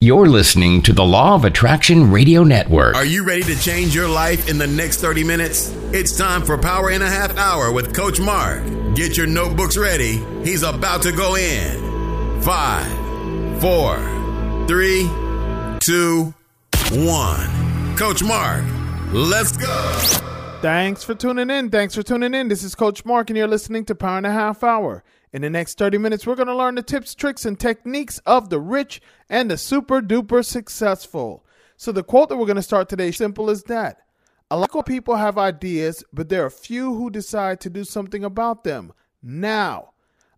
You're listening to the Law of Attraction Radio Network. Are you ready to change your life in the next 30 minutes? It's time for Power in a Half Hour with Coach Mark. Get your notebooks ready. He's about to go in. Five, four, three, two, one. Coach Mark, let's go. Thanks for tuning in. Thanks for tuning in. This is Coach Mark, and you're listening to Power in a Half Hour. In the next 30 minutes, we're going to learn the tips, tricks, and techniques of the rich and the super duper successful. So, the quote that we're going to start today simple as that. A lot of people have ideas, but there are few who decide to do something about them now.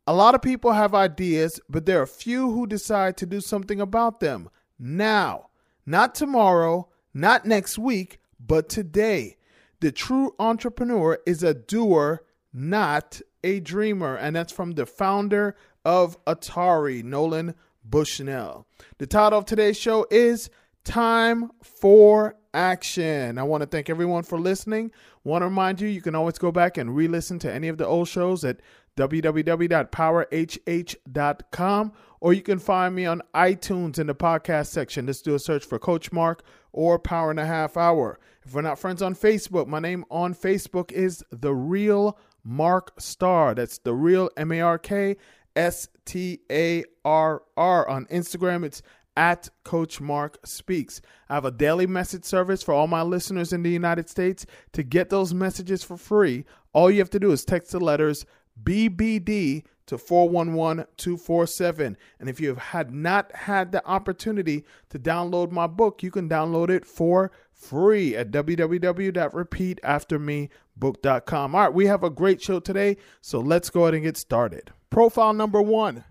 A lot of people have ideas, but there are few who decide to do something about them now. Not tomorrow, not next week, but today. The true entrepreneur is a doer, not a dreamer. And that's from the founder of Atari, Nolan Bushnell. The title of today's show is Time for Action. I want to thank everyone for listening. Want to remind you, you can always go back and re listen to any of the old shows at www.powerhh.com or you can find me on iTunes in the podcast section. Just do a search for Coach Mark or Power and a Half Hour. If we're not friends on Facebook, my name on Facebook is The Real Mark Starr. That's The Real M A R K S T A R R. On Instagram, it's at Coach Mark Speaks. I have a daily message service for all my listeners in the United States. To get those messages for free, all you have to do is text the letters BBD to 411 247. And if you have had not had the opportunity to download my book, you can download it for free at www.repeataftermebook.com. All right, we have a great show today, so let's go ahead and get started. Profile number one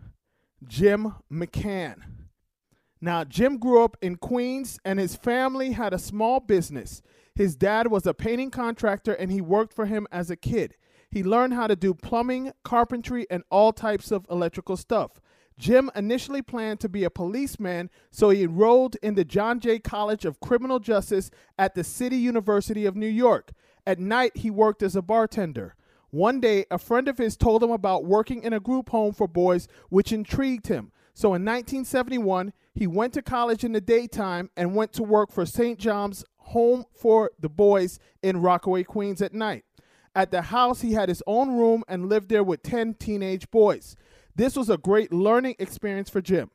Jim McCann. Now, Jim grew up in Queens and his family had a small business. His dad was a painting contractor and he worked for him as a kid. He learned how to do plumbing, carpentry, and all types of electrical stuff. Jim initially planned to be a policeman, so he enrolled in the John Jay College of Criminal Justice at the City University of New York. At night, he worked as a bartender. One day, a friend of his told him about working in a group home for boys, which intrigued him. So in 1971, he went to college in the daytime and went to work for St. John's Home for the Boys in Rockaway, Queens at night. At the house, he had his own room and lived there with 10 teenage boys. This was a great learning experience for Jim.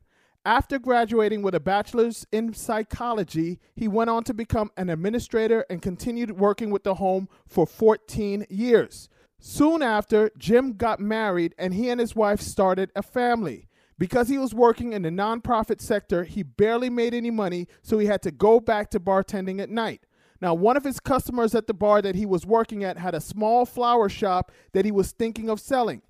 After graduating with a bachelor's in psychology, he went on to become an administrator and continued working with the home for 14 years. Soon after, Jim got married and he and his wife started a family. Because he was working in the nonprofit sector, he barely made any money, so he had to go back to bartending at night. Now, one of his customers at the bar that he was working at had a small flower shop that he was thinking of selling.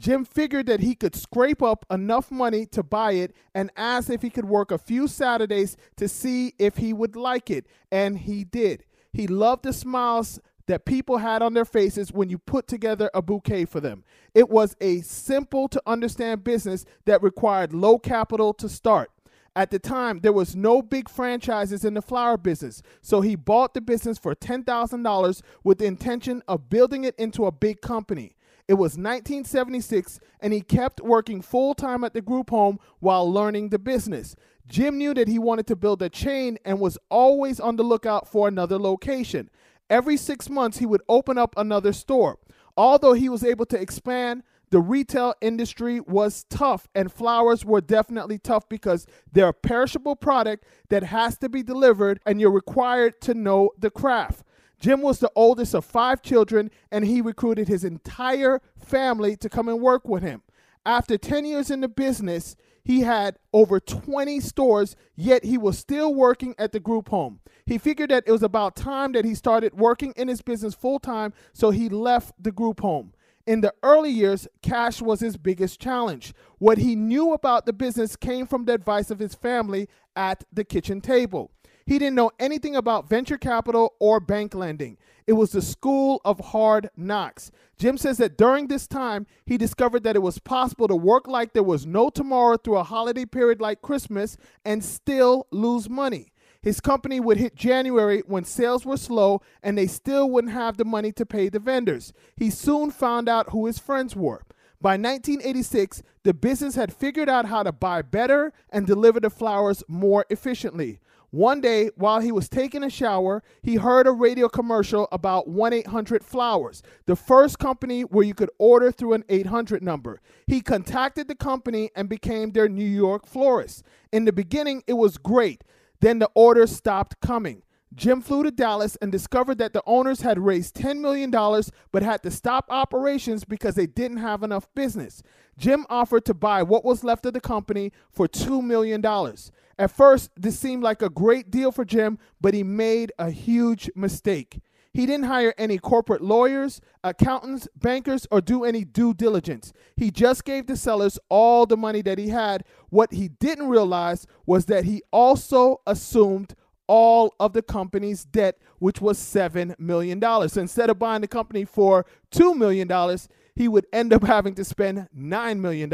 Jim figured that he could scrape up enough money to buy it and asked if he could work a few Saturdays to see if he would like it, and he did. He loved the smiles that people had on their faces when you put together a bouquet for them. It was a simple to understand business that required low capital to start. At the time, there was no big franchises in the flower business, so he bought the business for $10,000 with the intention of building it into a big company. It was 1976, and he kept working full time at the group home while learning the business. Jim knew that he wanted to build a chain and was always on the lookout for another location. Every six months, he would open up another store. Although he was able to expand, the retail industry was tough, and flowers were definitely tough because they're a perishable product that has to be delivered, and you're required to know the craft. Jim was the oldest of five children, and he recruited his entire family to come and work with him. After 10 years in the business, he had over 20 stores, yet he was still working at the group home. He figured that it was about time that he started working in his business full time, so he left the group home. In the early years, cash was his biggest challenge. What he knew about the business came from the advice of his family at the kitchen table. He didn't know anything about venture capital or bank lending. It was the school of hard knocks. Jim says that during this time, he discovered that it was possible to work like there was no tomorrow through a holiday period like Christmas and still lose money. His company would hit January when sales were slow and they still wouldn't have the money to pay the vendors. He soon found out who his friends were. By 1986, the business had figured out how to buy better and deliver the flowers more efficiently. One day, while he was taking a shower, he heard a radio commercial about 1 800 Flowers, the first company where you could order through an 800 number. He contacted the company and became their New York florist. In the beginning, it was great. Then the orders stopped coming. Jim flew to Dallas and discovered that the owners had raised $10 million but had to stop operations because they didn't have enough business. Jim offered to buy what was left of the company for $2 million. At first, this seemed like a great deal for Jim, but he made a huge mistake. He didn't hire any corporate lawyers, accountants, bankers, or do any due diligence. He just gave the sellers all the money that he had. What he didn't realize was that he also assumed all of the company's debt, which was $7 million. So instead of buying the company for $2 million, he would end up having to spend $9 million.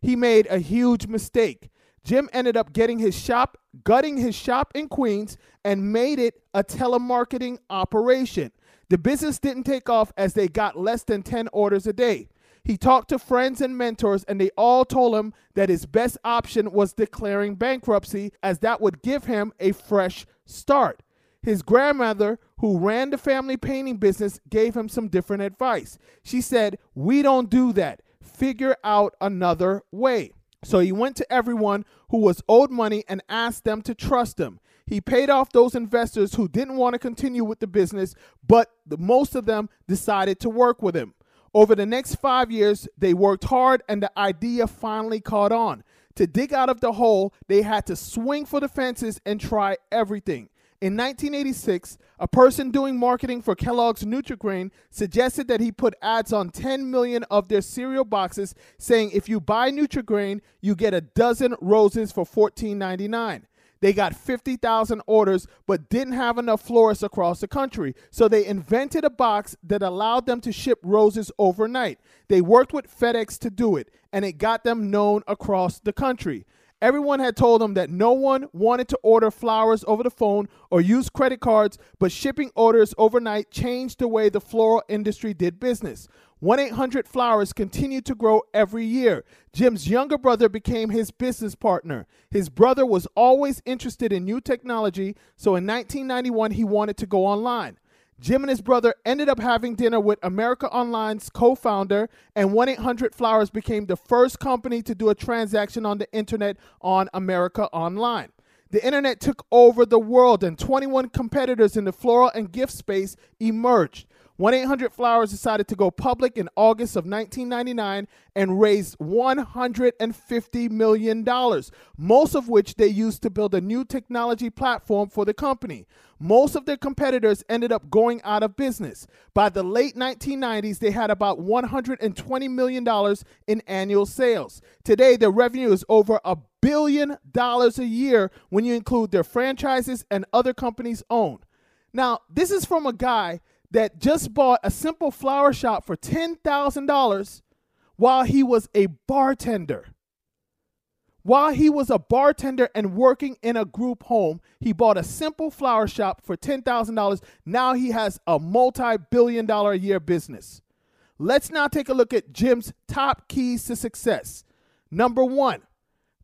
He made a huge mistake. Jim ended up getting his shop, gutting his shop in Queens, and made it a telemarketing operation. The business didn't take off as they got less than 10 orders a day. He talked to friends and mentors, and they all told him that his best option was declaring bankruptcy, as that would give him a fresh start. His grandmother, who ran the family painting business, gave him some different advice. She said, We don't do that. Figure out another way. So he went to everyone who was owed money and asked them to trust him. He paid off those investors who didn't want to continue with the business, but the, most of them decided to work with him. Over the next five years, they worked hard and the idea finally caught on. To dig out of the hole, they had to swing for the fences and try everything. In 1986, a person doing marketing for Kellogg's Nutri-Grain suggested that he put ads on 10 million of their cereal boxes saying if you buy Nutri-Grain, you get a dozen roses for $14.99. They got 50,000 orders but didn't have enough florists across the country. So they invented a box that allowed them to ship roses overnight. They worked with FedEx to do it, and it got them known across the country. Everyone had told him that no one wanted to order flowers over the phone or use credit cards, but shipping orders overnight changed the way the floral industry did business. 1 800 Flowers continued to grow every year. Jim's younger brother became his business partner. His brother was always interested in new technology, so in 1991 he wanted to go online. Jim and his brother ended up having dinner with America Online's co founder, and 1 800 Flowers became the first company to do a transaction on the internet on America Online. The internet took over the world, and 21 competitors in the floral and gift space emerged. 1 800 Flowers decided to go public in August of 1999 and raised $150 million, most of which they used to build a new technology platform for the company. Most of their competitors ended up going out of business. By the late 1990s, they had about $120 million in annual sales. Today, their revenue is over a billion dollars a year when you include their franchises and other companies owned. Now, this is from a guy that just bought a simple flower shop for $10,000 while he was a bartender. While he was a bartender and working in a group home, he bought a simple flower shop for $10,000. Now he has a multi billion dollar a year business. Let's now take a look at Jim's top keys to success. Number one,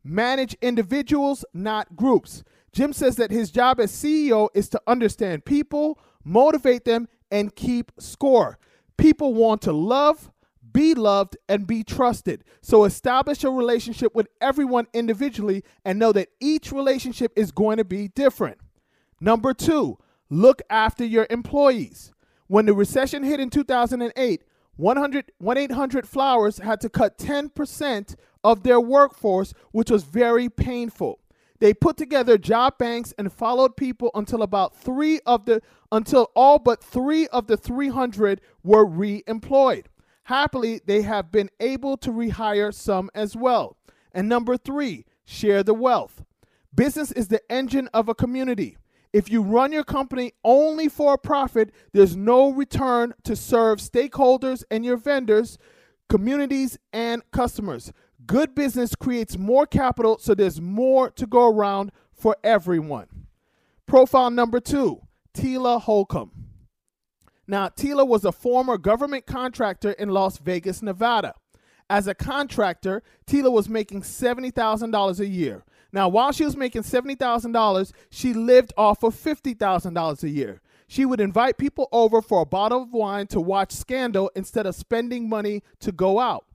manage individuals, not groups. Jim says that his job as CEO is to understand people, motivate them, and keep score. People want to love, be loved, and be trusted. So establish a relationship with everyone individually and know that each relationship is going to be different. Number two, look after your employees. When the recession hit in 2008, 100, 1-800 Flowers had to cut 10% of their workforce, which was very painful. They put together job banks and followed people until about three of the until all but three of the 300 were re-employed. Happily, they have been able to rehire some as well. And number three, share the wealth. Business is the engine of a community. If you run your company only for a profit, there's no return to serve stakeholders and your vendors, communities, and customers. Good business creates more capital, so there's more to go around for everyone. Profile number two Tila Holcomb. Now, Tila was a former government contractor in Las Vegas, Nevada. As a contractor, Tila was making $70,000 a year. Now, while she was making $70,000, she lived off of $50,000 a year. She would invite people over for a bottle of wine to watch Scandal instead of spending money to go out.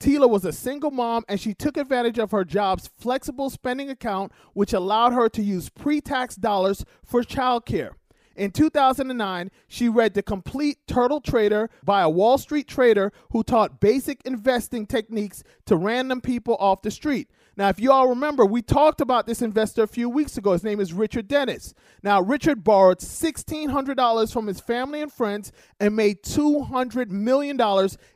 Tila was a single mom and she took advantage of her job's flexible spending account, which allowed her to use pre tax dollars for childcare. In 2009, she read The Complete Turtle Trader by a Wall Street trader who taught basic investing techniques to random people off the street. Now, if you all remember, we talked about this investor a few weeks ago. His name is Richard Dennis. Now, Richard borrowed $1,600 from his family and friends and made $200 million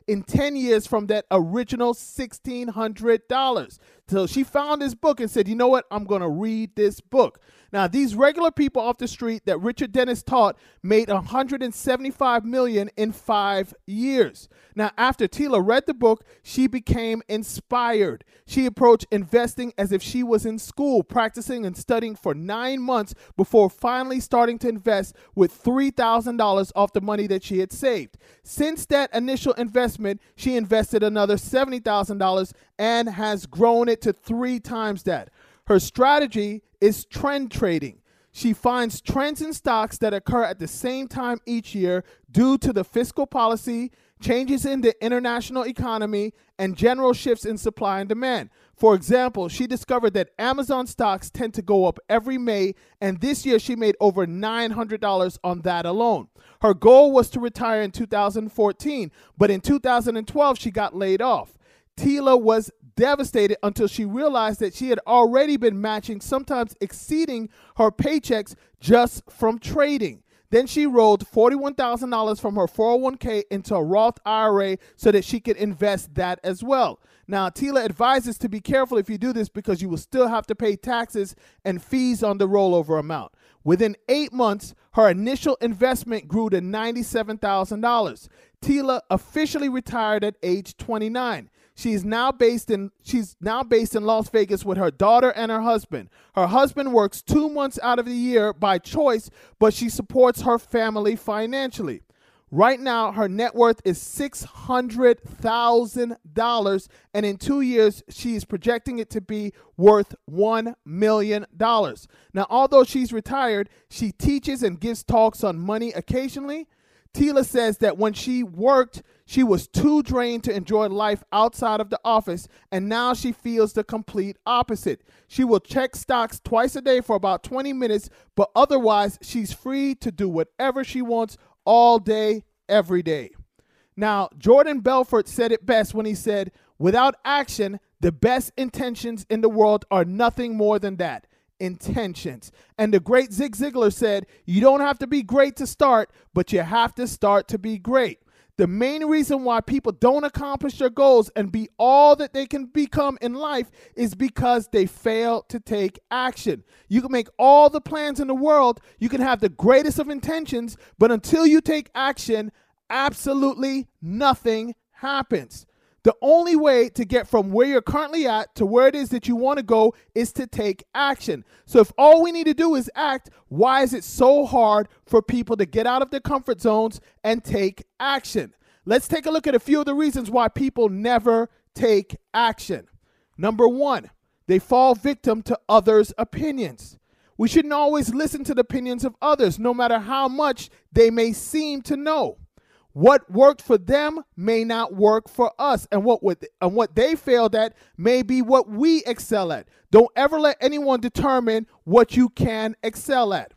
in 10 years from that original $1,600. So she found this book and said, You know what? I'm going to read this book. Now, these regular people off the street that Richard Dennis taught made 175 million in 5 years. Now, after Tila read the book, she became inspired. She approached investing as if she was in school, practicing and studying for 9 months before finally starting to invest with $3,000 off the money that she had saved. Since that initial investment, she invested another $70,000 and has grown it to 3 times that. Her strategy is trend trading. She finds trends in stocks that occur at the same time each year due to the fiscal policy, changes in the international economy, and general shifts in supply and demand. For example, she discovered that Amazon stocks tend to go up every May, and this year she made over $900 on that alone. Her goal was to retire in 2014, but in 2012 she got laid off. Tila was devastated until she realized that she had already been matching, sometimes exceeding her paychecks just from trading. Then she rolled $41,000 from her 401k into a Roth IRA so that she could invest that as well. Now, Tila advises to be careful if you do this because you will still have to pay taxes and fees on the rollover amount. Within eight months, her initial investment grew to $97,000. Tila officially retired at age 29. She's now based in she's now based in Las Vegas with her daughter and her husband. Her husband works 2 months out of the year by choice, but she supports her family financially. Right now, her net worth is $600,000, and in two years, she's projecting it to be worth $1 million. Now, although she's retired, she teaches and gives talks on money occasionally. Tila says that when she worked, she was too drained to enjoy life outside of the office, and now she feels the complete opposite. She will check stocks twice a day for about 20 minutes, but otherwise, she's free to do whatever she wants all day, every day. Now, Jordan Belfort said it best when he said, Without action, the best intentions in the world are nothing more than that intentions. And the great Zig Ziglar said, You don't have to be great to start, but you have to start to be great. The main reason why people don't accomplish their goals and be all that they can become in life is because they fail to take action. You can make all the plans in the world, you can have the greatest of intentions, but until you take action, absolutely nothing happens. The only way to get from where you're currently at to where it is that you want to go is to take action. So, if all we need to do is act, why is it so hard for people to get out of their comfort zones and take action? Let's take a look at a few of the reasons why people never take action. Number one, they fall victim to others' opinions. We shouldn't always listen to the opinions of others, no matter how much they may seem to know. What worked for them may not work for us, and what would, and what they failed at may be what we excel at. Don't ever let anyone determine what you can excel at.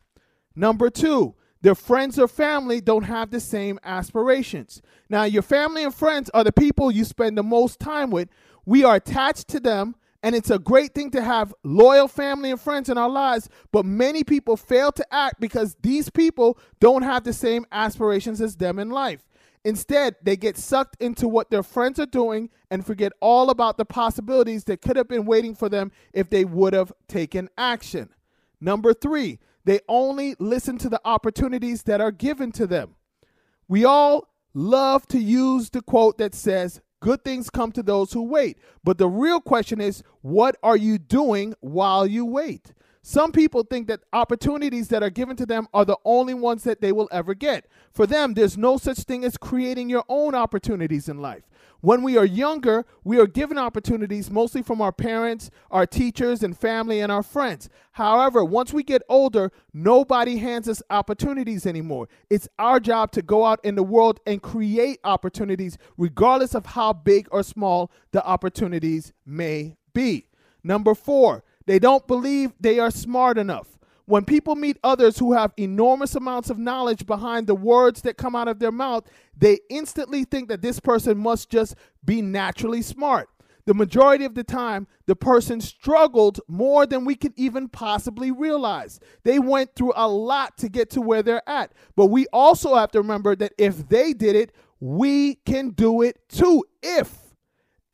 Number two, their friends or family don't have the same aspirations. Now, your family and friends are the people you spend the most time with. We are attached to them, and it's a great thing to have loyal family and friends in our lives, but many people fail to act because these people don't have the same aspirations as them in life. Instead, they get sucked into what their friends are doing and forget all about the possibilities that could have been waiting for them if they would have taken action. Number three, they only listen to the opportunities that are given to them. We all love to use the quote that says, Good things come to those who wait. But the real question is, what are you doing while you wait? Some people think that opportunities that are given to them are the only ones that they will ever get. For them, there's no such thing as creating your own opportunities in life. When we are younger, we are given opportunities mostly from our parents, our teachers, and family and our friends. However, once we get older, nobody hands us opportunities anymore. It's our job to go out in the world and create opportunities, regardless of how big or small the opportunities may be. Number four, they don't believe they are smart enough. When people meet others who have enormous amounts of knowledge behind the words that come out of their mouth, they instantly think that this person must just be naturally smart. The majority of the time, the person struggled more than we could even possibly realize. They went through a lot to get to where they're at. But we also have to remember that if they did it, we can do it too. If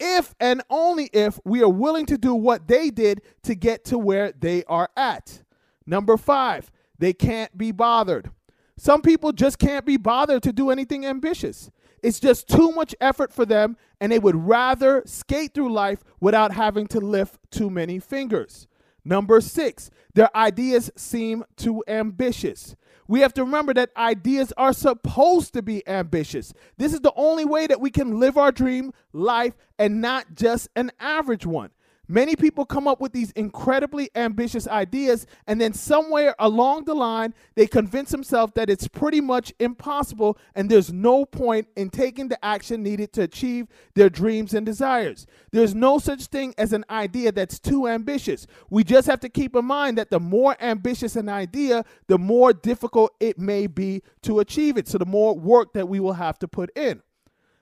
if and only if we are willing to do what they did to get to where they are at. Number five, they can't be bothered. Some people just can't be bothered to do anything ambitious. It's just too much effort for them, and they would rather skate through life without having to lift too many fingers. Number six, their ideas seem too ambitious. We have to remember that ideas are supposed to be ambitious. This is the only way that we can live our dream life and not just an average one. Many people come up with these incredibly ambitious ideas, and then somewhere along the line, they convince themselves that it's pretty much impossible and there's no point in taking the action needed to achieve their dreams and desires. There's no such thing as an idea that's too ambitious. We just have to keep in mind that the more ambitious an idea, the more difficult it may be to achieve it. So, the more work that we will have to put in.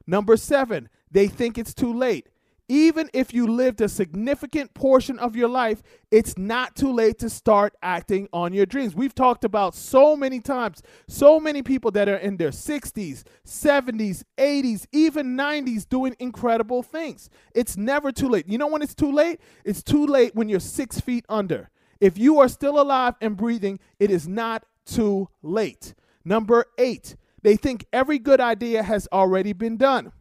Number seven, they think it's too late even if you lived a significant portion of your life, it's not too late to start acting on your dreams. We've talked about so many times, so many people that are in their 60s, 70s, 80s, even 90s doing incredible things. It's never too late. You know when it's too late? It's too late when you're six feet under. If you are still alive and breathing, it is not too late. Number eight, they think every good idea has already been done.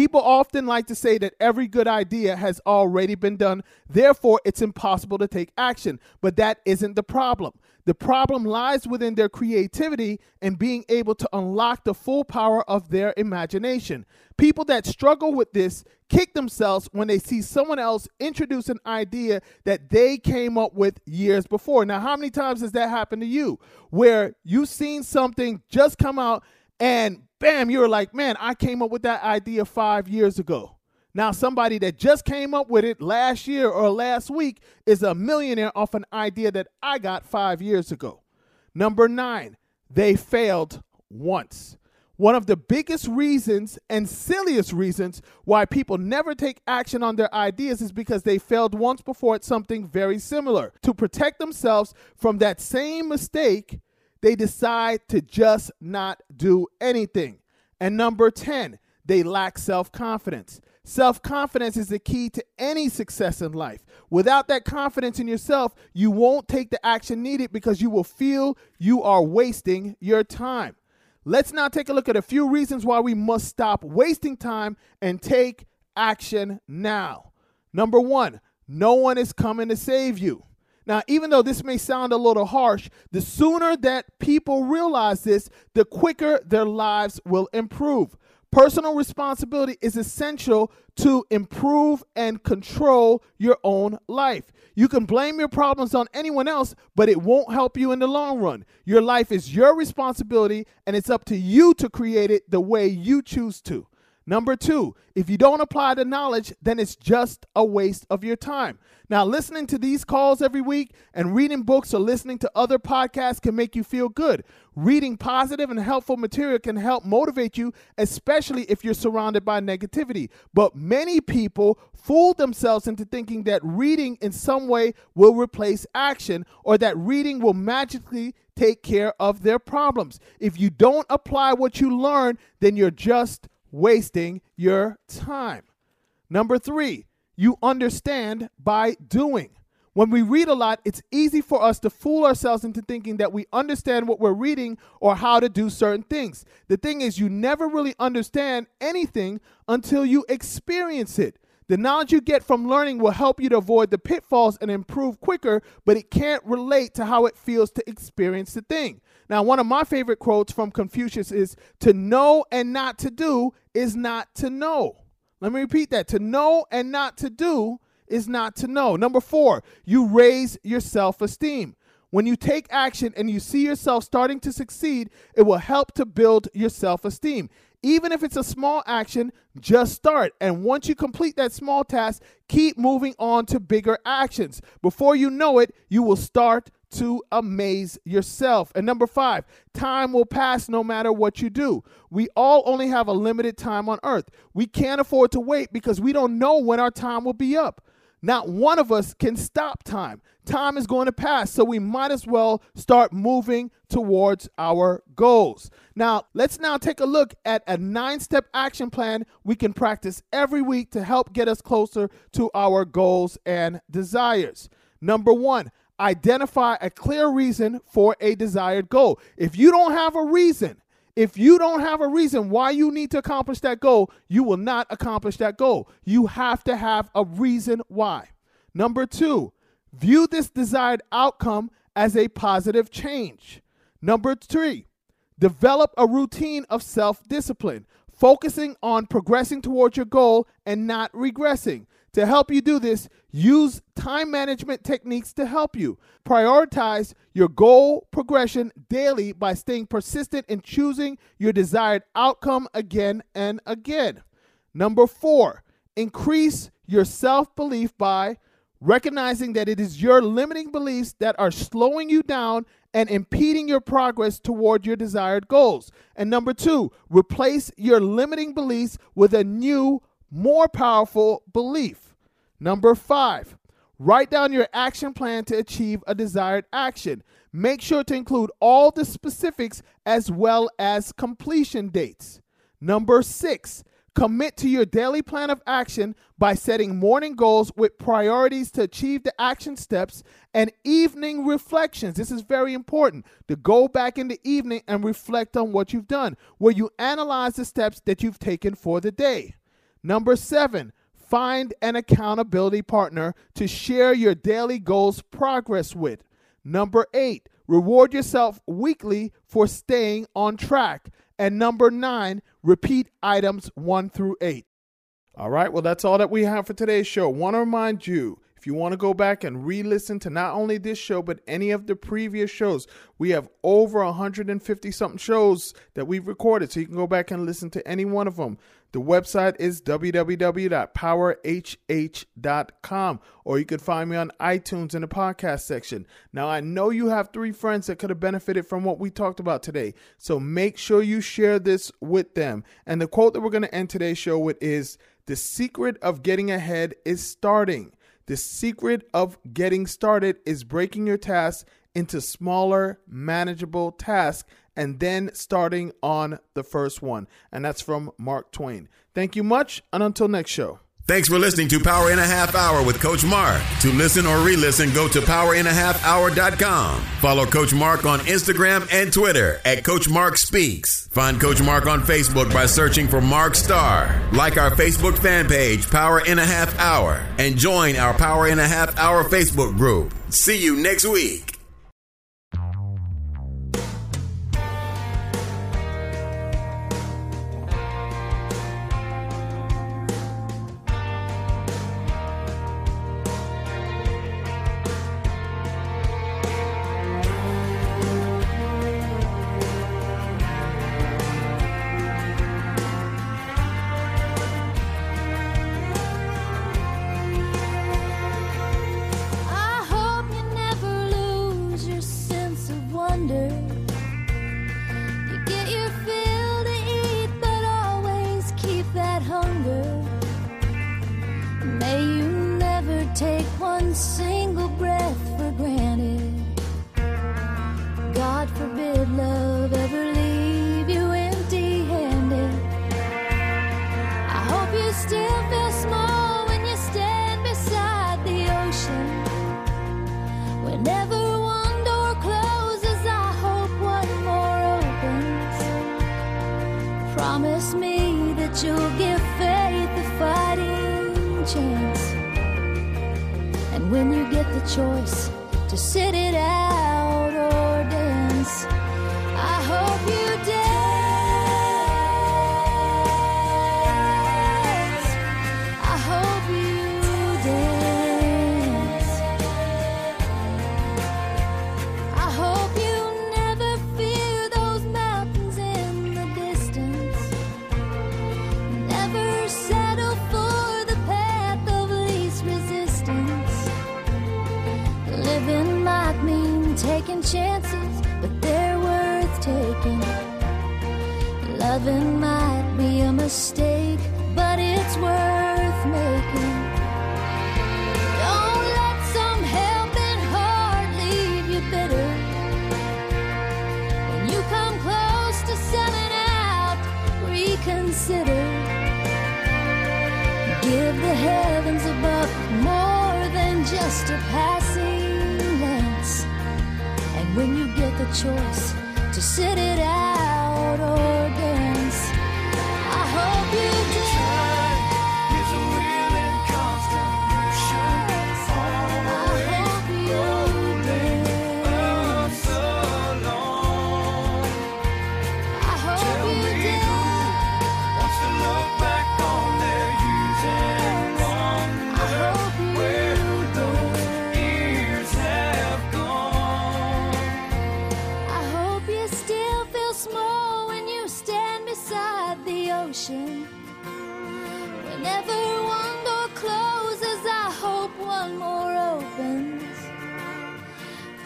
People often like to say that every good idea has already been done, therefore, it's impossible to take action. But that isn't the problem. The problem lies within their creativity and being able to unlock the full power of their imagination. People that struggle with this kick themselves when they see someone else introduce an idea that they came up with years before. Now, how many times has that happened to you where you've seen something just come out and bam, you're like, man, I came up with that idea five years ago. Now, somebody that just came up with it last year or last week is a millionaire off an idea that I got five years ago. Number nine, they failed once. One of the biggest reasons and silliest reasons why people never take action on their ideas is because they failed once before at something very similar. To protect themselves from that same mistake, they decide to just not do anything. And number 10, they lack self confidence. Self confidence is the key to any success in life. Without that confidence in yourself, you won't take the action needed because you will feel you are wasting your time. Let's now take a look at a few reasons why we must stop wasting time and take action now. Number one, no one is coming to save you. Now, even though this may sound a little harsh, the sooner that people realize this, the quicker their lives will improve. Personal responsibility is essential to improve and control your own life. You can blame your problems on anyone else, but it won't help you in the long run. Your life is your responsibility, and it's up to you to create it the way you choose to. Number two, if you don't apply the knowledge, then it's just a waste of your time. Now, listening to these calls every week and reading books or listening to other podcasts can make you feel good. Reading positive and helpful material can help motivate you, especially if you're surrounded by negativity. But many people fool themselves into thinking that reading in some way will replace action or that reading will magically take care of their problems. If you don't apply what you learn, then you're just wasting your time. Number three, you understand by doing. When we read a lot, it's easy for us to fool ourselves into thinking that we understand what we're reading or how to do certain things. The thing is, you never really understand anything until you experience it. The knowledge you get from learning will help you to avoid the pitfalls and improve quicker, but it can't relate to how it feels to experience the thing. Now, one of my favorite quotes from Confucius is To know and not to do is not to know. Let me repeat that. To know and not to do is not to know. Number four, you raise your self esteem. When you take action and you see yourself starting to succeed, it will help to build your self esteem. Even if it's a small action, just start. And once you complete that small task, keep moving on to bigger actions. Before you know it, you will start to amaze yourself. And number five, time will pass no matter what you do. We all only have a limited time on earth. We can't afford to wait because we don't know when our time will be up. Not one of us can stop time. Time is going to pass, so we might as well start moving towards our goals. Now, let's now take a look at a nine step action plan we can practice every week to help get us closer to our goals and desires. Number one, identify a clear reason for a desired goal. If you don't have a reason, if you don't have a reason why you need to accomplish that goal, you will not accomplish that goal. You have to have a reason why. Number two, view this desired outcome as a positive change. Number three, develop a routine of self discipline, focusing on progressing towards your goal and not regressing. To help you do this, use time management techniques to help you. Prioritize your goal progression daily by staying persistent in choosing your desired outcome again and again. Number four, increase your self belief by recognizing that it is your limiting beliefs that are slowing you down and impeding your progress toward your desired goals. And number two, replace your limiting beliefs with a new more powerful belief. Number five, write down your action plan to achieve a desired action. Make sure to include all the specifics as well as completion dates. Number six, commit to your daily plan of action by setting morning goals with priorities to achieve the action steps and evening reflections. This is very important to go back in the evening and reflect on what you've done, where you analyze the steps that you've taken for the day. Number seven, find an accountability partner to share your daily goals progress with. Number eight, reward yourself weekly for staying on track. And number nine, repeat items one through eight. All right, well, that's all that we have for today's show. Want to remind you if you want to go back and re listen to not only this show, but any of the previous shows, we have over 150 something shows that we've recorded. So you can go back and listen to any one of them. The website is www.powerhh.com, or you could find me on iTunes in the podcast section. Now, I know you have three friends that could have benefited from what we talked about today, so make sure you share this with them. And the quote that we're going to end today's show with is The secret of getting ahead is starting. The secret of getting started is breaking your tasks into smaller, manageable tasks and then starting on the first one. And that's from Mark Twain. Thank you much, and until next show. Thanks for listening to Power in a Half Hour with Coach Mark. To listen or re listen, go to powerinhalfhour.com. Follow Coach Mark on Instagram and Twitter at Coach Mark Speaks. Find Coach Mark on Facebook by searching for Mark Starr. Like our Facebook fan page, Power in a Half Hour, and join our Power in a Half Hour Facebook group. See you next week. Just a passing glance. And when you get the choice to sit it out or ocean. Whenever one door closes, I hope one more opens.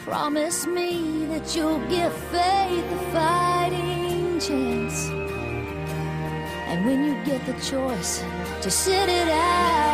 Promise me that you'll give faith a fighting chance. And when you get the choice to sit it out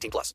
18 plus.